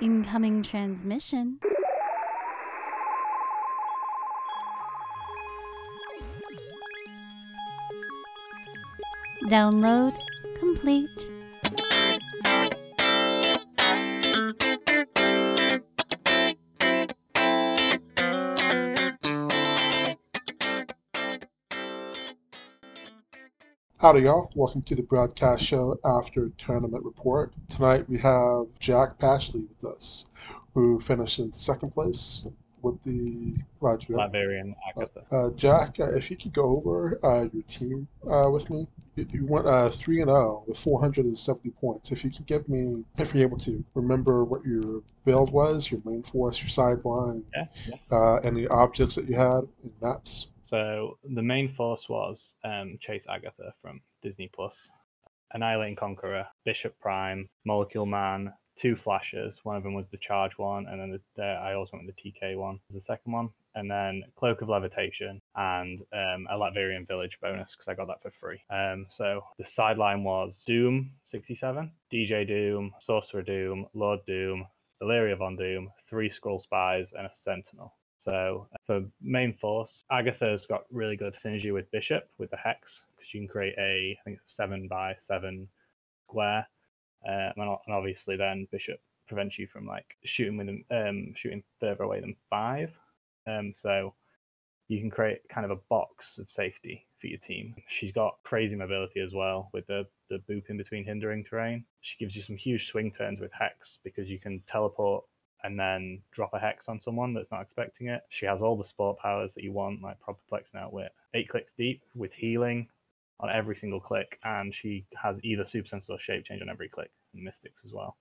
Incoming transmission. Download complete. Howdy, y'all. Welcome to the Bradcast show after tournament report. Tonight we have Jack Pashley with us, who finished in second place with the. Latverian Agatha. Uh, Jack, uh, if you could go over uh, your team uh, with me. You- You went uh, 3 and 0 with 470 points. If you could give me, if you're able to, remember what your build was, your main force, your sideline, yeah, yeah. uh, and the objects that you had in maps. So the main force was um, Chase Agatha from Disney Plus, Annihilating Conqueror, Bishop Prime, Molecule Man, two flashes. One of them was the charge one, and then the, the, I also went with the TK one as the second one, and then Cloak of Levitation and um, a Latverian Village bonus because I got that for free. Um, so the sideline was Doom 67, DJ Doom, Sorcerer Doom, Lord Doom, Valeria Von Doom, three Scroll Spies, and a Sentinel. So for main force, Agatha's got really good synergy with Bishop with the hex because you can create a I think it's a seven by seven square, uh, and and obviously then Bishop prevents you from like shooting with um shooting further away than five. Um, so you can create kind of a box of safety for your team. She's got crazy mobility as well with the the boop in between hindering terrain. She gives you some huge swing turns with hex because you can teleport and then drop a hex on someone that's not expecting it. She has all the sport powers that you want, like proper plex and outwit. Eight clicks deep with healing on every single click, and she has either super sense or shape change on every click, and mystics as well.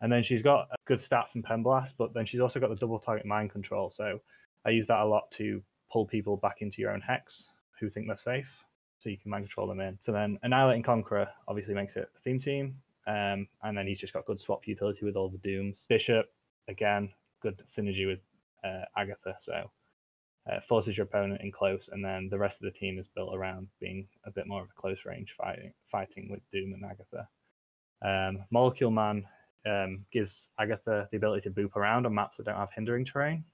And then she's got good stats and pen blast, but then she's also got the double target mind control. So I use that a lot to pull people back into your own hex who think they're safe, so you can mind control them in. So then Annihilating Conqueror obviously makes it theme team, um, and then he's just got good swap utility with all the dooms. Bishop again, good synergy with uh, Agatha. So uh, forces your opponent in close, and then the rest of the team is built around being a bit more of a close range fighting, fighting with Doom and Agatha. Um, Molecule Man um, gives Agatha the ability to boop around on maps that don't have hindering terrain.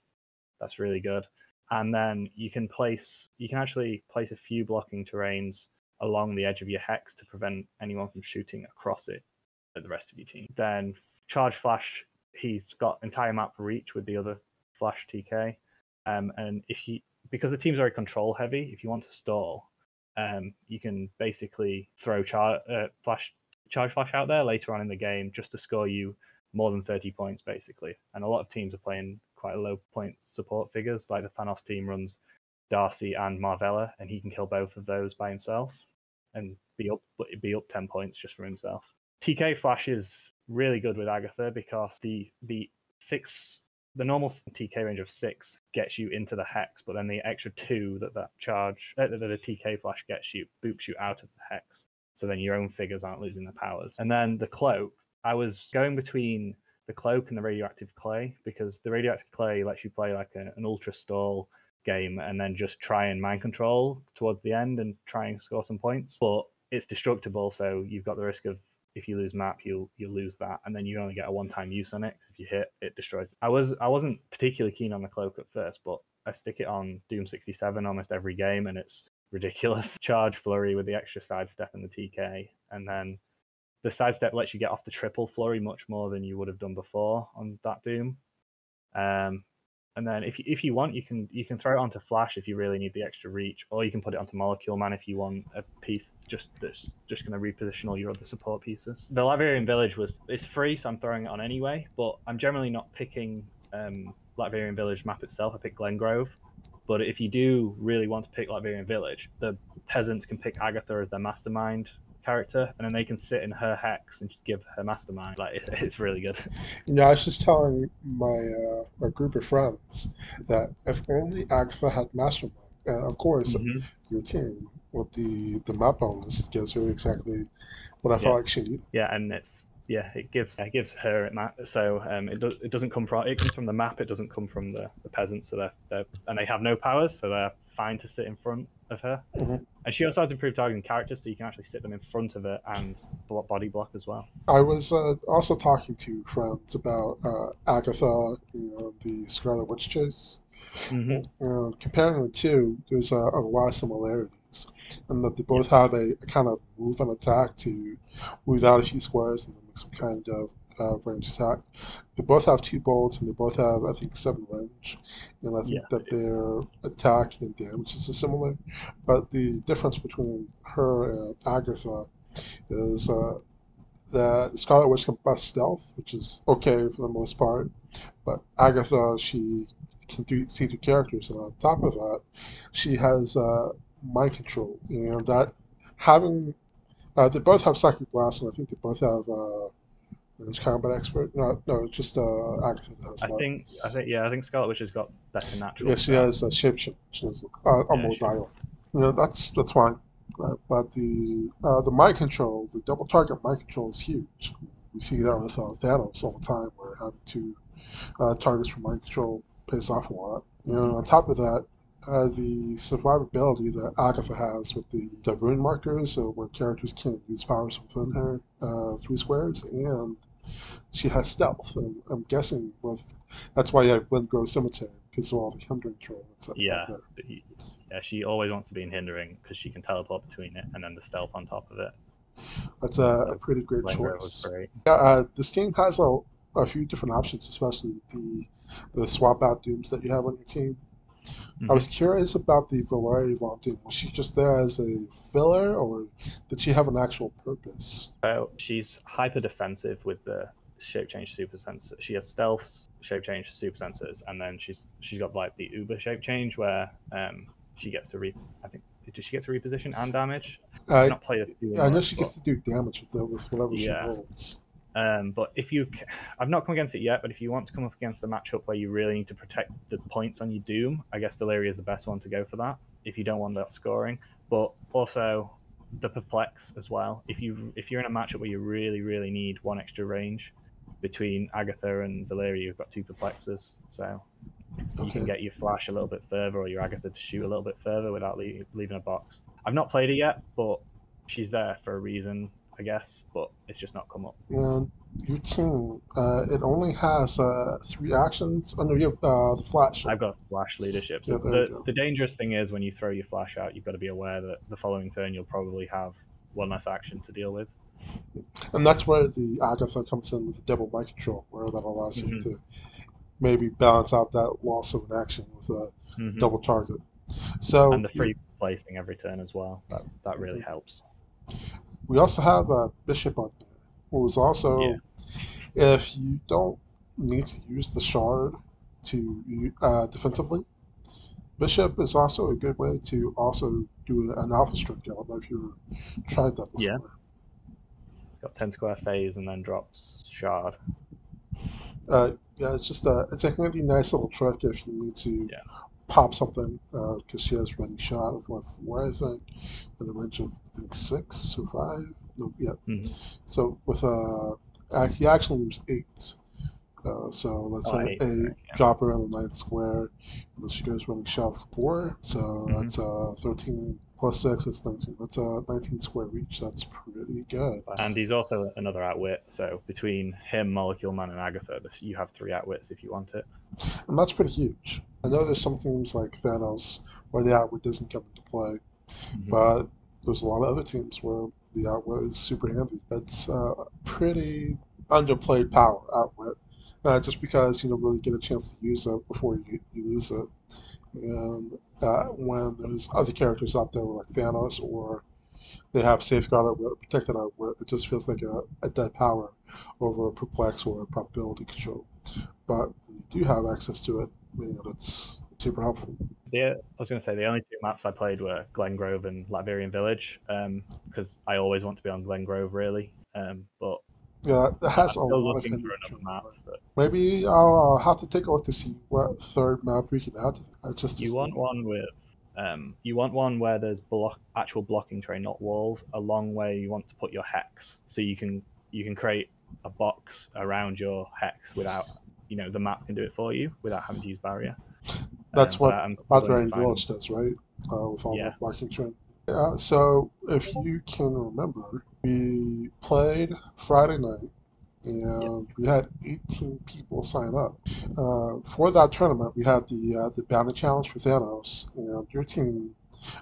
That's really good. And then you can place, you can actually place a few blocking terrains along the edge of your hex to prevent anyone from shooting across it at the rest of your team. Then Charge Flash, he's got entire map reach with the other Flash TK. Um, and if you, because the team's very control heavy, if you want to stall, um, you can basically throw char- uh, Flash Charge Flash out there later on in the game just to score you more than 30 points, basically. And a lot of teams are playing quite low point support figures, like the Thanos team runs Darcy and Marvella, and he can kill both of those by himself and be up be up 10 points just for himself. TK Flash is really good with Agatha because the the six the normal TK range of six gets you into the hex, but then the extra two that that charge uh, that the TK Flash gets you boops you out of the hex. So then your own figures aren't losing their powers. And then the cloak, I was going between the cloak and the radioactive clay because the radioactive clay lets you play like a, an ultra stall game and then just try and mind control towards the end and try and score some points. But it's destructible, so you've got the risk of if you lose map, you'll you'll lose that, and then you only get a one-time use on it. if you hit, it destroys. I was I wasn't particularly keen on the cloak at first, but I stick it on Doom 67 almost every game, and it's ridiculous. Charge flurry with the extra sidestep and the TK, and then the sidestep lets you get off the triple flurry much more than you would have done before on that Doom. Um, and then if you, if you want, you can you can throw it onto Flash if you really need the extra reach, or you can put it onto Molecule Man if you want a piece just that's just going to reposition all your other support pieces. The Latverian Village was it's free, so I'm throwing it on anyway. But I'm generally not picking um, Village map itself. I pick Glengrove. But if you do really want to pick Latverian Village, the peasants can pick Agatha as their mastermind character, and then they can sit in her hex and give her mastermind. Like it, it's really good. You know, I was just telling my uh, my group of friends that if only Agatha had Mastermind, and of course Mhm. your team with the the map bonus gives her exactly what I felt like she needed. Yeah, and it's yeah, it gives it gives her it ma- so um it does it doesn't come from it comes from the map. It doesn't come from the, the peasants. So they're, they're and they have no powers, so they're fine to sit in front of her. Mhm. And she also has improved targeting characters, so you can actually sit them in front of it and blo- body block as well. I was uh, also talking to friends about uh, Agatha and the Scarlet Witch chase. hmm And comparing the two, there's a, a lot of similarities, and that they both have a, a kind of move and attack to move out a few squares and then make some kind of uh, range attack. They both have two bolts, and they both have, I think, seven range. And I think Yeah, that their attack and damage is similar, but the difference between her and Agatha is uh, that Scarlet Witch can bust stealth, which is okay for the most part, but Agatha, she can do, see through characters, and on top of that, she has uh, mind control, and that having uh, they both have psychic blast, and I think they both have range combat expert. No, no, just uh, Agatha has I that. think, I think, yeah, I think Scarlet Witch has got better natural. Yeah, she stuff. has uh, shapeshift, which is uh, a Yeah, dial. You know, that's that's fine. Uh, but the uh, the mind control, the double target mind control is huge. We see that with uh, Thanos all the time, where having two uh, targets for mind control pays off a lot. You know, on top of that, uh, the survivability that Agatha has with the, the rune markers, so where characters can't use powers within her uh, three squares, and she has stealth. And I'm guessing with that's why you have Windgrove Cemetery because of all the hindering troll. and stuff like Yeah, yeah, she always wants to be in hindering because she can teleport between it and then the stealth on top of it. That's a, a pretty great choice. great. Yeah, uh, this game has a, a few different options, especially the the swap out dooms that you have on your team. I was curious about the Valeria Doom. Was she just there as a filler, or did she have an actual purpose? So she's hyper defensive with the shape change super sensor. She has stealth, shape change super sensors, and then she's she's got like the Uber shape change where um she gets to re. I think does she get to reposition and damage? Uh, not played a few. I know she gets to do damage with, the, with whatever Yeah. she rolls. Um, but if you, I've not come against it yet. But if you want to come up against a matchup where you really need to protect the points on your Doom, I guess Valeria is the best one to go for that. If you don't want that scoring, but also the perplex as well. If you if you're in a matchup where you really really need one extra range between Agatha and Valeria, you've got two perplexes, so you can get your flash a little bit further or your Agatha to shoot a little bit further without lea- leaving a box. I've not played it yet, but she's there for a reason, I guess. But it's just not come up. And your team, uh, it only has uh, three actions. under your uh, the flash. I've got flash leadership. So you the, the dangerous thing is when you throw your flash out, you've got to be aware that the following turn you'll probably have one less action to deal with. And that's where the Agatha comes in with the double mind control, where that allows you Mhm. to maybe balance out that loss of an action with a Mhm. double target. So and the free placing every turn as well. That that really Mm-hmm. helps. We also have a bishop on here, who is also, Yeah. if you don't need to use the shard to uh, defensively, bishop is also a good way to also do an alpha strike. I don't know if you've tried that before. Yeah. It's got ten square phase and then drops shard. Uh, yeah, it's just a it's a handy, nice little trick if you need to Yeah. pop something because she has ready shot of what four I think, in a range of think six or five. No, yeah. Mhm. So with uh, uh, he actually moves eight. Uh, so let's Oh, say a sorry, yeah. drop her on the ninth square, and she goes running shot four. So Mhm. that's uh, thirteen plus six. That's nineteen. That's a nineteen square reach. That's pretty good. And he's also another outwit. So between him, Molecule Man, and Agatha, you have three outwits if you want it. And that's pretty huge. I know there's some teams like Thanos where the outwit doesn't come into play, Mhm. but there's a lot of other teams where the outwit is super handy. It's uh, pretty underplayed power outwit, uh, just because you don't really get a chance to use it before you, you lose it. And uh, when there's other characters out there like Thanos or they have safeguard outwit, protected outwit, it just feels like a, a dead power over a perplex or a probability control. But when you do have access to it, man, it's super helpful. The, I was going to say the only two maps I played were Glengrove and Latverian Village, because I always want to be on Glengrove really. Um, but Yeah, it I'm has a lot of looking hidden for another features. map. But Maybe I'll have to take a look to see what third map we can add. Uh, just you want one with, um, you want one where there's block actual blocking terrain, not walls, along where you want to put your hex, so you can you can create a box around your hex without, you know, the map can do it for you without having to use barrier. That's Um, what but I'm Bad struggling to find- Village does, right? Uh, with all Yeah. the blocking terrain. Uh, so, if you can remember, we played Friday night and we had 18 people sign up. Uh, for that tournament, we had the uh, the bounty challenge for Thanos, and your team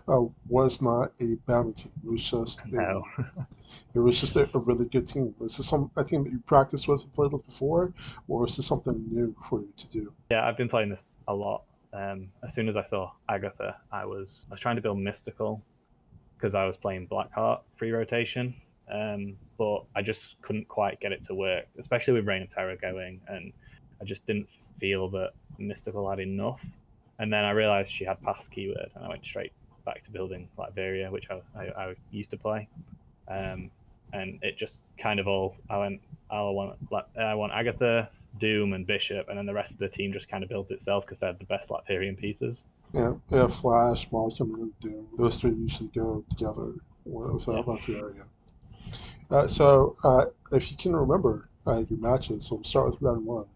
uh, was not a bounty team. It was just a, it was just a, a really good team. Was this some a team that you practiced with and played with before, or is this something new for you to do? Yeah, I've been playing this a lot. Um, as soon as I saw Agatha, I was I was trying to build mystical because I was playing Blackheart free rotation, um, but I just couldn't quite get it to work, especially with Reign of Terror going, and I just didn't feel that mystical had enough. And then I realized she had pass keyword, and I went straight back to building Latveria, which I, I, I used to play. Um, and it just kind of all I went I want I want Agatha, Doom, and Bishop, and then the rest of the team just kind of builds itself because they're the best Latverian pieces. Yeah, yeah, Flash, Molecule, and Doom. Those three usually go together with uh, Yeah. area. Uh, so, uh, if you can remember uh, your matches, so we'll start with round one.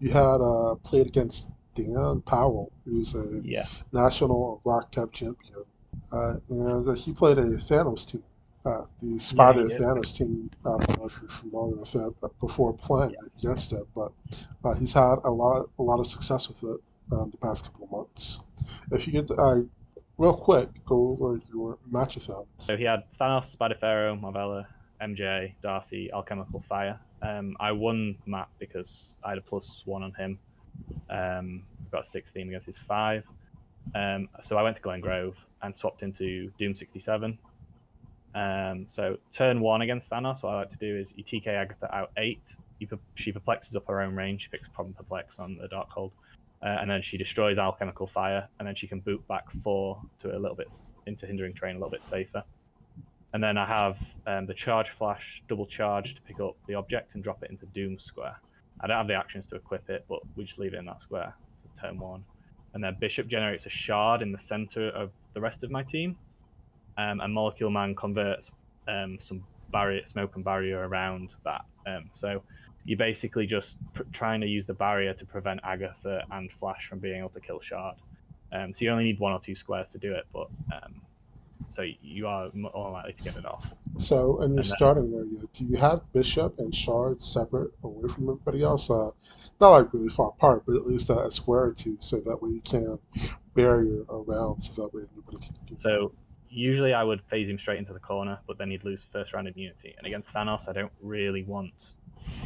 You had uh, played against Dan Powell, who's a Yeah, national Rock Cup champion, uh, and uh, he played a Thanos team, uh, the Spider did. Thanos team. I don't know if you're familiar with it but before playing against it, but uh, he's had a lot, a lot of success with it uh, the past couple of months. If you could, uh, real quick, go over your match with him. so he had Thanos, Spider Pharaoh, Marvella, MJ, Darcy, Alchemical Fire. Um, I won the map because I had a plus one on him. Um, got a 16 against his five. Um, so I went to Glen Grove and swapped into Doom 67. Um, so turn one against Thanos, what I like to do is you TK Agatha out eight. You, she perplexes up her own range. She picks problem perplex on the Darkhold, uh, and then she destroys alchemical fire, and then she can boot back four to a little bit into hindering terrain a little bit safer. And then I have um, the charge flash double charge to pick up the object and drop it into Doom Square. I don't have the actions to equip it, but we just leave it in that square for turn one. And then Bishop generates a shard in the center of the rest of my team. Um, and Molecule Man converts um, some barrier, smoke and barrier around that. Um, so you're basically just pr- trying to use the barrier to prevent Agatha and Flash from being able to kill Shard. Um, so you only need one or two squares to do it, but um, so you are more likely to get it off. So, in your And then- starting area, do you have Bishop and Shard separate away from everybody else? Uh, not like really far apart, but at least uh, a square or two, so that way you can barrier around, so that way nobody can. get- So usually I would phase him straight into the corner, but then he'd lose first round immunity. And against Thanos, I don't really want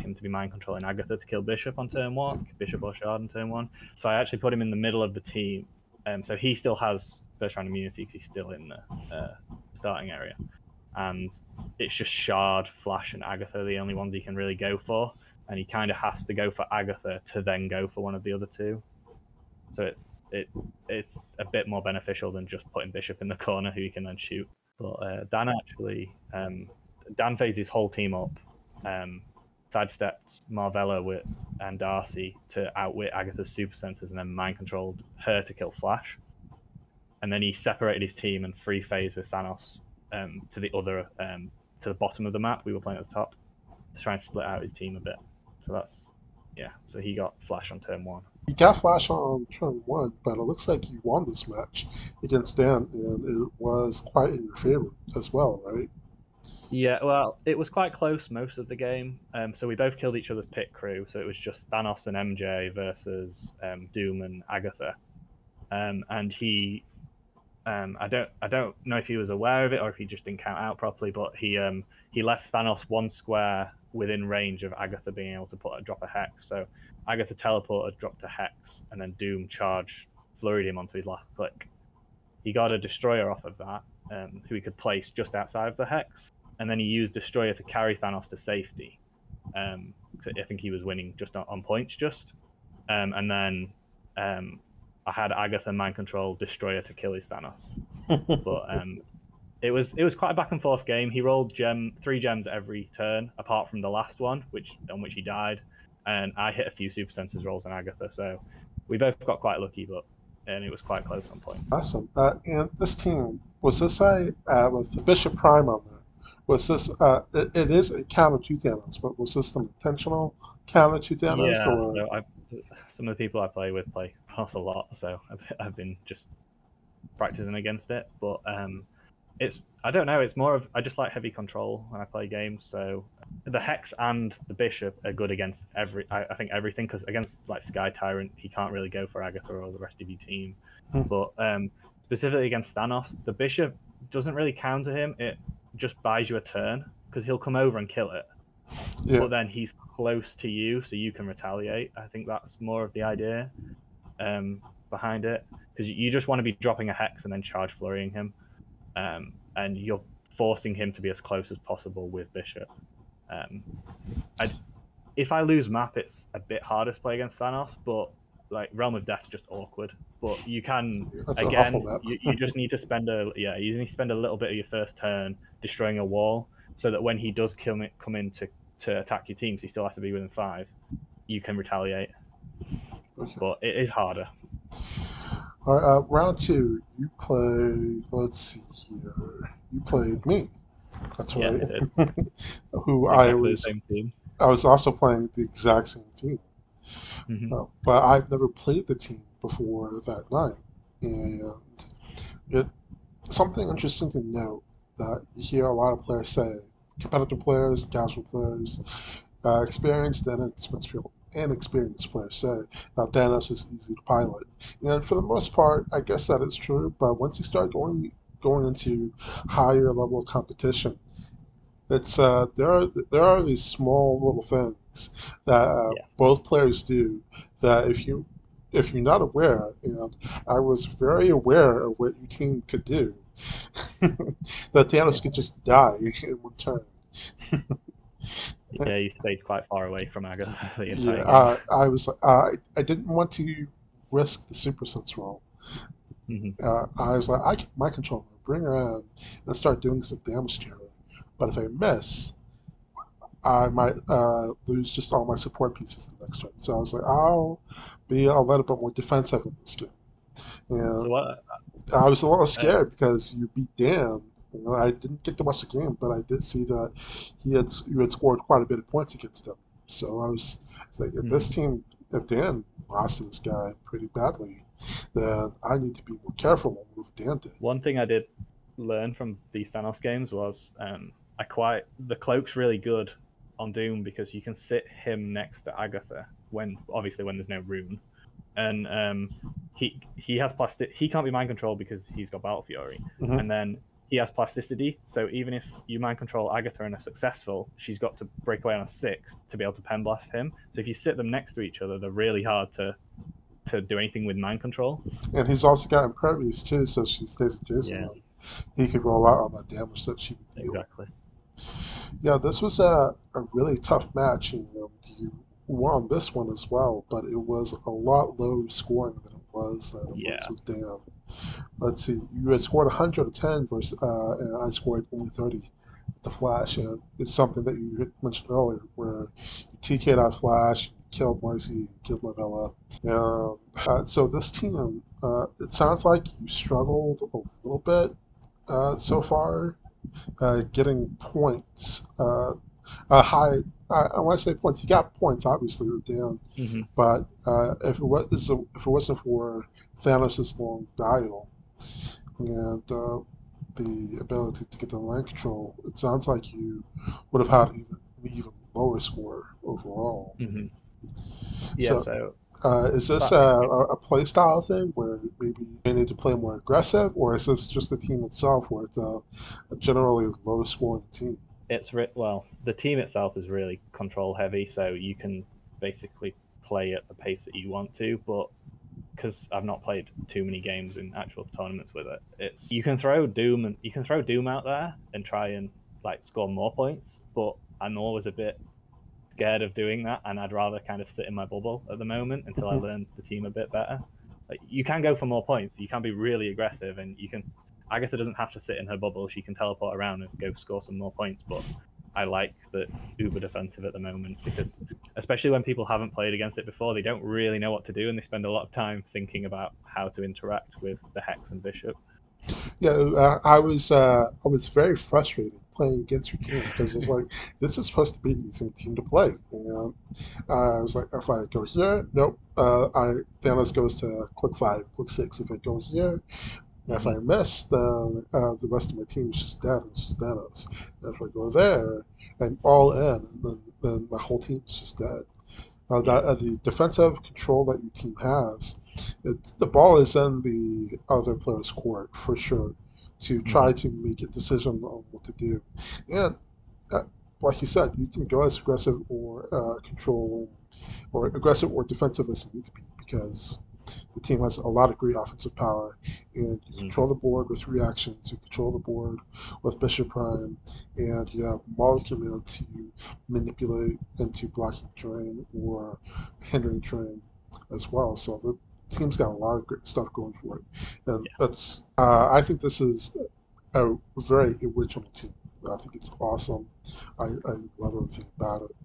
him to be mind controlling Agatha to kill Bishop on turn one, Bishop or Shard on turn one. So I actually put him in the middle of the team. Um, so he still has first round immunity because he's still in the uh, starting area. And it's just Shard, Flash, and Agatha the only ones he can really go for. And he kind of has to go for Agatha to then go for one of the other two. So it's it it's a bit more beneficial than just putting Bishop in the corner who you can then shoot. But uh, Dan actually um, Dan phased his whole team up, um, sidestepped Marvella with and Darcy to outwit Agatha's super senses and then mind controlled her to kill Flash. And then he separated his team and free phase with Thanos um, to the other um, to the bottom of the map. We were playing at the top to try and split out his team a bit. So that's yeah. So he got Flash on turn one. You got Flash on turn one, but it looks like you won this match against Dan, and it was quite in your favor as well, right? Yeah, well, it was quite close most of the game. Um, so we both killed each other's pit crew. So it was just Thanos and MJ versus um, Doom and Agatha. Um, and he, um, I don't, I don't know if he was aware of it or if he just didn't count out properly. But he, um, he left Thanos one square within range of Agatha being able to put a drop a hex. So Agatha teleported, dropped a hex, and then Doom charge flurried him onto his last click. He got a destroyer off of that, um, who he could place just outside of the hex and then he used Destroyer to carry Thanos to safety. Um, I think he was winning just on, on points, just. Um, and then um, I had Agatha mind control Destroyer to kill his Thanos. But um, it was it was quite a back and forth game. He rolled gem three gems every turn, apart from the last one, which on which he died. And I hit a few super senses rolls on Agatha, so we both got quite lucky, but and it was quite close on point. Awesome. Uh, and this team was this a uh, with Bishop Prime on there? Was this? Uh, it, it is a counter to Thanos, but was this an intentional counter to Thanos? yeah, or? so I, some of the people I play with play Thanos a lot, so I've, I've been just practicing against it. But um, it's I don't know. It's more of I just like heavy control when I play games. So the hex and the bishop are good against every. I, I think everything because against like Sky Tyrant, he can't really go for Agatha or the rest of your team. Hmm. But um, specifically against Thanos, the bishop doesn't really counter him. It just buys you a turn because he'll come over and kill it. Yeah. But then he's close to you, so you can retaliate. I think that's more of the idea um, behind it because you just want to be dropping a hex and then charge flurrying him, um, and you're forcing him to be as close as possible with bishop. Um, if I lose map, it's a bit harder to play against Thanos, but like Realm of Death is just awkward. But you can That's again, you, you just need to spend a yeah, you need to spend a little bit of your first turn destroying a wall, so that when he does kill me, come in to, to attack your team, 'cause he still has to be within five, you can retaliate. Okay. But it is harder. All right, uh, round two, you play. Let's see here. You played me. That's Yeah, right. I did. Who I Exactly the was. same team. I was also playing the exact same team, Mhm. uh, but I've never played the team before that night, and it something interesting to note that you hear a lot of players say, competitive players, casual players, uh, experienced and inexperienced and experienced players say that Thanos is easy to pilot. And for the most part, I guess that is true. But once you start going going into higher level of competition, it's uh, there are there are these small little things that uh, Yeah. both players do that if you if you're not aware, and I was very aware of what your team could do, that Thanos could just die in one turn. Yeah, you stayed quite far away from Agatha Yeah, uh, I was. Uh, I didn't want to risk the super sense roll. Mhm. Uh, I was like, I can my controller, bring her in and start doing some damage to her. But if I miss, I might uh, lose just all my support pieces the next turn. So I was like, I'll be a little bit more defensive in this game. And So what? I was a little scared because you beat Dan. You know, I didn't get to watch the game, but I did see that he had you had scored quite a bit of points against him. So I was, was like, if this team, if Dan lost to this guy pretty badly, then I need to be more careful on what Dan did. One thing I did learn from these Thanos games was um, I quite the cloak's really good on Doom because you can sit him next to Agatha when obviously when there's no rune, and um, he he has plastic. He can't be mind controlled because he's got Battle Fury, Mhm. and then he has plasticity. So even if you mind control Agatha and are successful, she's got to break away on a six to be able to pen blast him. So if you sit them next to each other, they're really hard to to do anything with mind control. And he's also got impervious too, so she stays adjacent. Yeah. He could roll out on that damage that she would deal. Exactly. Yeah, this was a, a really tough match. And, um, you won this one as well, but it was a lot lower scoring than it was than it Yeah. was with Dan. Let's see, you had scored 110 versus, uh, and I scored only 30 with the Flash. And it's something that you mentioned earlier, where you TK'd out Flash, killed Darcy, killed Marvella. Um, uh, so this team, uh, it sounds like you struggled a little bit uh, so far uh, getting points. Uh, a high. I, when I say points, you got points obviously with Dan, hmm but uh, if it was if it wasn't for Thanos' long dial and uh, the ability to get the mind control, it sounds like you would have had even an even lower score overall. hmm Yeah. So- so Uh, is this a, a a play style thing where maybe they need to play more aggressive, or is this just the team itself where it's a, a generally low scoring team? it's re- well the team itself is really control heavy so you can basically play at the pace that you want to but because i've not played too many games in actual tournaments with it it's you can throw doom and you can throw doom out there and try and like score more points but i'm always a bit scared of doing that and i'd rather kind of sit in my bubble at the moment until i Mhm. learn the team a bit better like, you can go for more points you can be really aggressive and you can Agatha doesn't have to sit in her bubble. She can teleport around and go score some more points. But I like the uber defensive at the moment because, especially when people haven't played against it before, they don't really know what to do and they spend a lot of time thinking about how to interact with the Hex and Bishop. Yeah, uh, I was uh, I was very frustrated playing against your team because it's like this is supposed to be an easy team to play. Know, uh, I was like, if I go here, nope. Uh, I Thanos goes to quick five, quick six. If I go here, And if I miss, then uh, the rest of my team is just dead. It's just Thanos. And if I go there, I'm all in, and then, then my whole team is just dead. Uh, that uh, the defensive control that your team has, it's, the ball is in the other player's court for sure to try to make a decision on what to do. And uh, like you said, you can go as aggressive or uh, control or aggressive or defensive as you need to be because the team has a lot of great offensive power, and you control the board with reactions. You control the board with Bishop Prime, and you have Molecule to manipulate into blocking terrain or hindering terrain as well. So the team's got a lot of great stuff going for it, and Yeah. that's. Uh, I think this is a very original team. I think it's awesome. I, I love everything about it.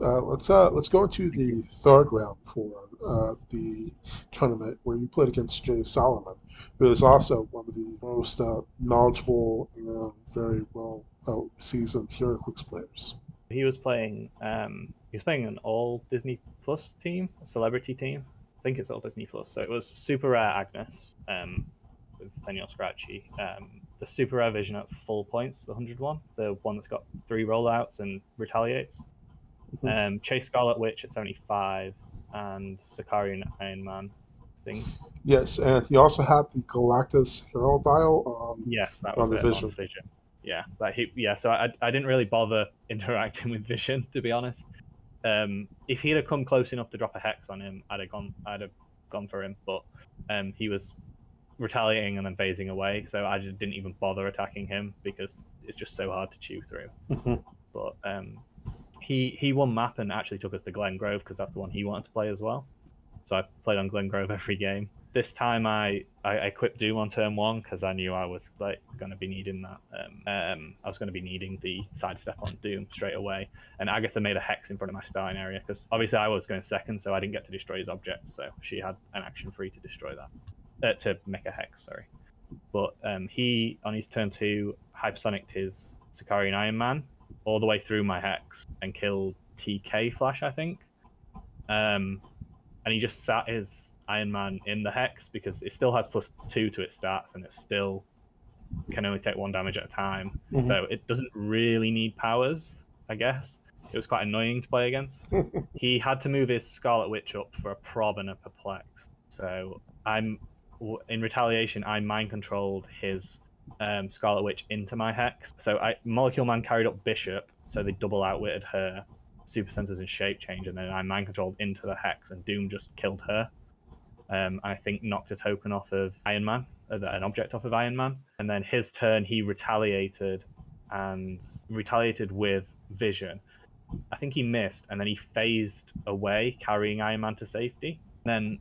Uh, let's uh, let's go into the third round for uh, the tournament where you played against Jay Solomon, who is also one of the most uh, knowledgeable and very well uh, seasoned HeroClix players. He was playing. Um, he was playing an all Disney Plus team, a celebrity team. I think it's all Disney Plus. So it was Super Rare Agnes um, with Senor Scratchy. Um, the Super Rare Vision at full points, the 101, the one that's got three rollouts and retaliates. Mhm. Um, Chase Scarlet Witch at 75, and Sakarian Iron Man. I think. Yes, and he also had the Galactus Hero Dial. Um, Yes, that On was the it, Vision. On Vision. Yeah, like he, yeah. So I, I didn't really bother interacting with Vision to be honest. Um, if he'd have come close enough to drop a hex on him, I'd have gone. I'd have gone for him, but um, he was retaliating and then phasing away. So I just didn't even bother attacking him because it's just so hard to chew through. mhm. But um, he he won map and actually took us to Glen Grove because that's the one he wanted to play as well. So I played on Glen Grove every game. This time I I, equipped Doom on turn one because I knew I was like going to be needing that. Um, um, I was going to be needing the sidestep on Doom straight away. And Agatha made a hex in front of my starting area because obviously I was going second, so I didn't get to destroy his object. So she had an action free to destroy that, uh, to make a hex. Sorry. But um, he on his turn two hypersonicked his Sakaarian Iron Man all the way through my hex and killed TK Flash, I think. Um, and he just sat his Iron Man in the hex because it still has plus two to its stats and it still can only take one damage at a time. Mhm. So it doesn't really need powers, I guess. It was quite annoying to play against. he had to move his Scarlet Witch up for a prob and a perplex. So I'm in retaliation. I mind controlled his um, Scarlet Witch into my hex. So I Molecule Man carried up Bishop, so they double outwitted her super senses and shape change, and then I mind controlled into the hex, and Doom just killed her. Um, I think knocked a token off of Iron Man, an object off of Iron Man, and then his turn he retaliated and retaliated with Vision. I think he missed, and then he phased away, carrying Iron Man to safety. Then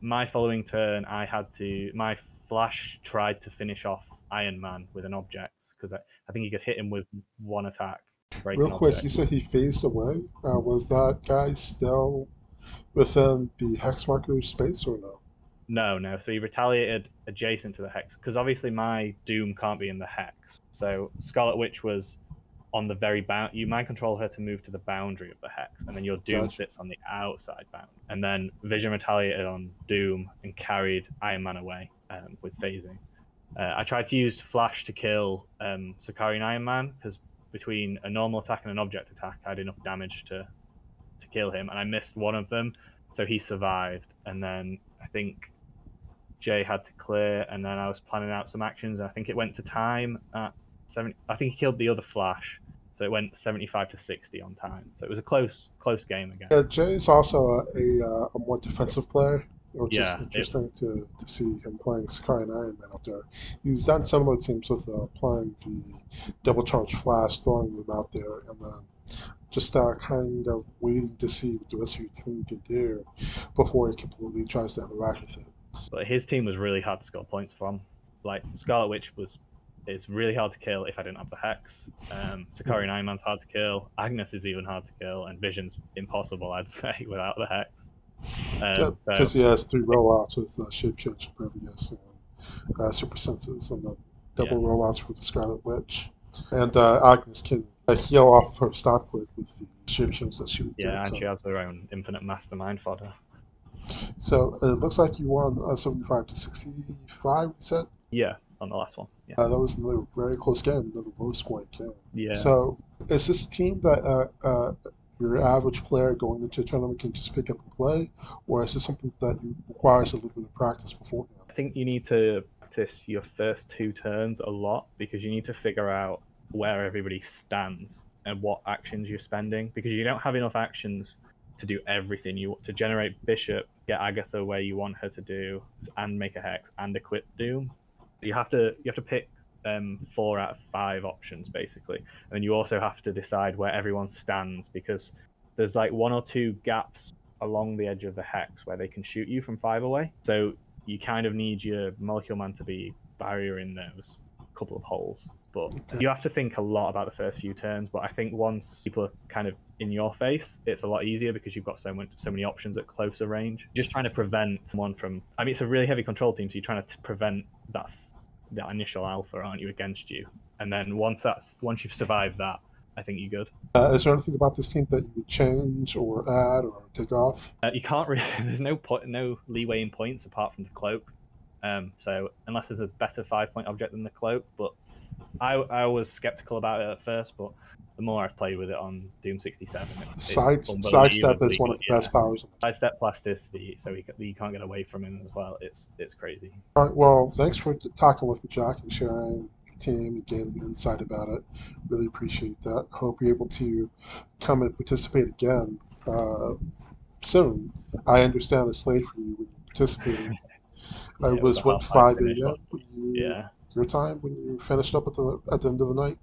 my following turn, I had to my Flash tried to finish off Iron Man with an object because I, I think he could hit him with one attack. Real quick, object. you said he phased away. Uh, was that guy still within the hex marker space or no? No, no. So he retaliated adjacent to the hex because obviously my Doom can't be in the hex. So Scarlet Witch was on the very bound. You mind control her to move to the boundary of the hex, and then your Doom Gotcha. sits on the outside bound. And then Vision retaliated on Doom and carried Iron Man away um, with phasing. Uh, I tried to use Flash to kill um, Sakaarian Iron Man because between a normal attack and an object attack, I had enough damage to to kill him, and I missed one of them, so he survived. And then I think Jay had to clear, and then I was planning out some actions. And I think it went to time at seven. I think he killed the other Flash, so it went seventy-five to sixty on time. So it was a close, close game again. Yeah, is also a, a, uh, a more defensive player, which Yeah, is it- interesting to, to see him playing Sakaarian Iron Man out there. He's done similar teams with uh, playing the double charge flash, throwing them out there, and then just uh, kind of waiting to see what the rest of your team can do before he completely tries to interact with it. But his team was really hard to score points from. Like Scarlet Witch was it's really hard to kill if I didn't have the hex. Um, Sakaarian Iron Man's hard to kill. Agnes is even hard to kill, and Vision's impossible, I'd say, without the hex. Because so, he has three rollouts with uh, Shape Change Impervious and uh, Super Senses, and the double Yeah. rollouts with the Scarlet Witch. And uh, Agnes can uh, heal off her stock with, the Shape Change that she would yeah, get, and so- she has her own infinite mastermind fodder. So it looks like you won uh, 75 to 65, you said? Yeah, on the last one. Yeah. Uh, that was another very close game, another low scoring game. Yeah. So is this a team that uh, uh, your average player going into a tournament can just pick up and play, or is this something that requires a little bit of practice beforehand? I think you need to practice your first two turns a lot because you need to figure out where everybody stands and what actions you're spending because you don't have enough actions to do everything you want to generate bishop get agatha where you want her to do and make a hex and equip doom you have to you have to pick um, four out of five options basically. And then you also have to decide where everyone stands because there's like one or two gaps along the edge of the hex where they can shoot you from five away. So you kind of need your molecule man to be barrier in those couple of holes. But you have to think a lot about the first few turns. But i think once people are kind of in your face it's a lot easier because you've got so much so many options at closer range. Just trying to prevent someone from i mean it's a really heavy control team so you're trying to prevent that that initial alpha aren't you against you and then once that's once you've survived that i think you're good Uh, is there anything about this team that you would change or add or take off? Uh, you can't really. There's no point, no leeway in points apart from the cloak. Um, so unless there's a better five point object than the cloak, but I I was skeptical about it at first, but the more I've played with it on Doom 67, it's, it's Side, sidestep unbelievably is one of the good, best powers. Yeah. Sidestep plasticity, so he, ca- you can't get away from him as well. It's it's crazy. All right, well, thanks for talking with me, Jack, and sharing your team and gaining insight about it. Really appreciate that. Hope you're able to come and participate again uh, soon. I understand it's late for you when you participated. Yeah, it was what five a.m. you, Yeah, your time when you finished up at the at the end of the night.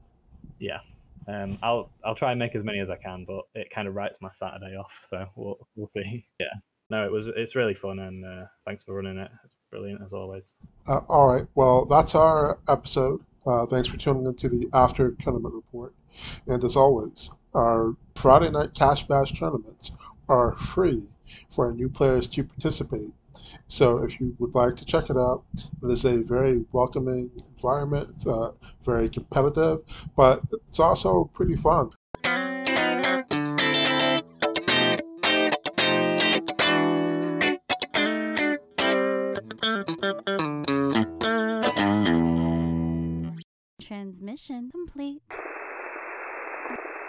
yeah. Um, I'll I'll try and make as many as I can, but it kind of writes my Saturday off, so we'll we'll see. Yeah. No, it was it's really fun, and uh, thanks for running it. It's brilliant as always. Uh, all right. Well, that's our episode. Uh, thanks for tuning into the after tournament report. And as always, our Friday night cash bash tournaments are free for our new players to participate. So if you would like to check it out, it is a very welcoming environment. It's uh, very competitive, but it's also pretty fun. Transmission complete.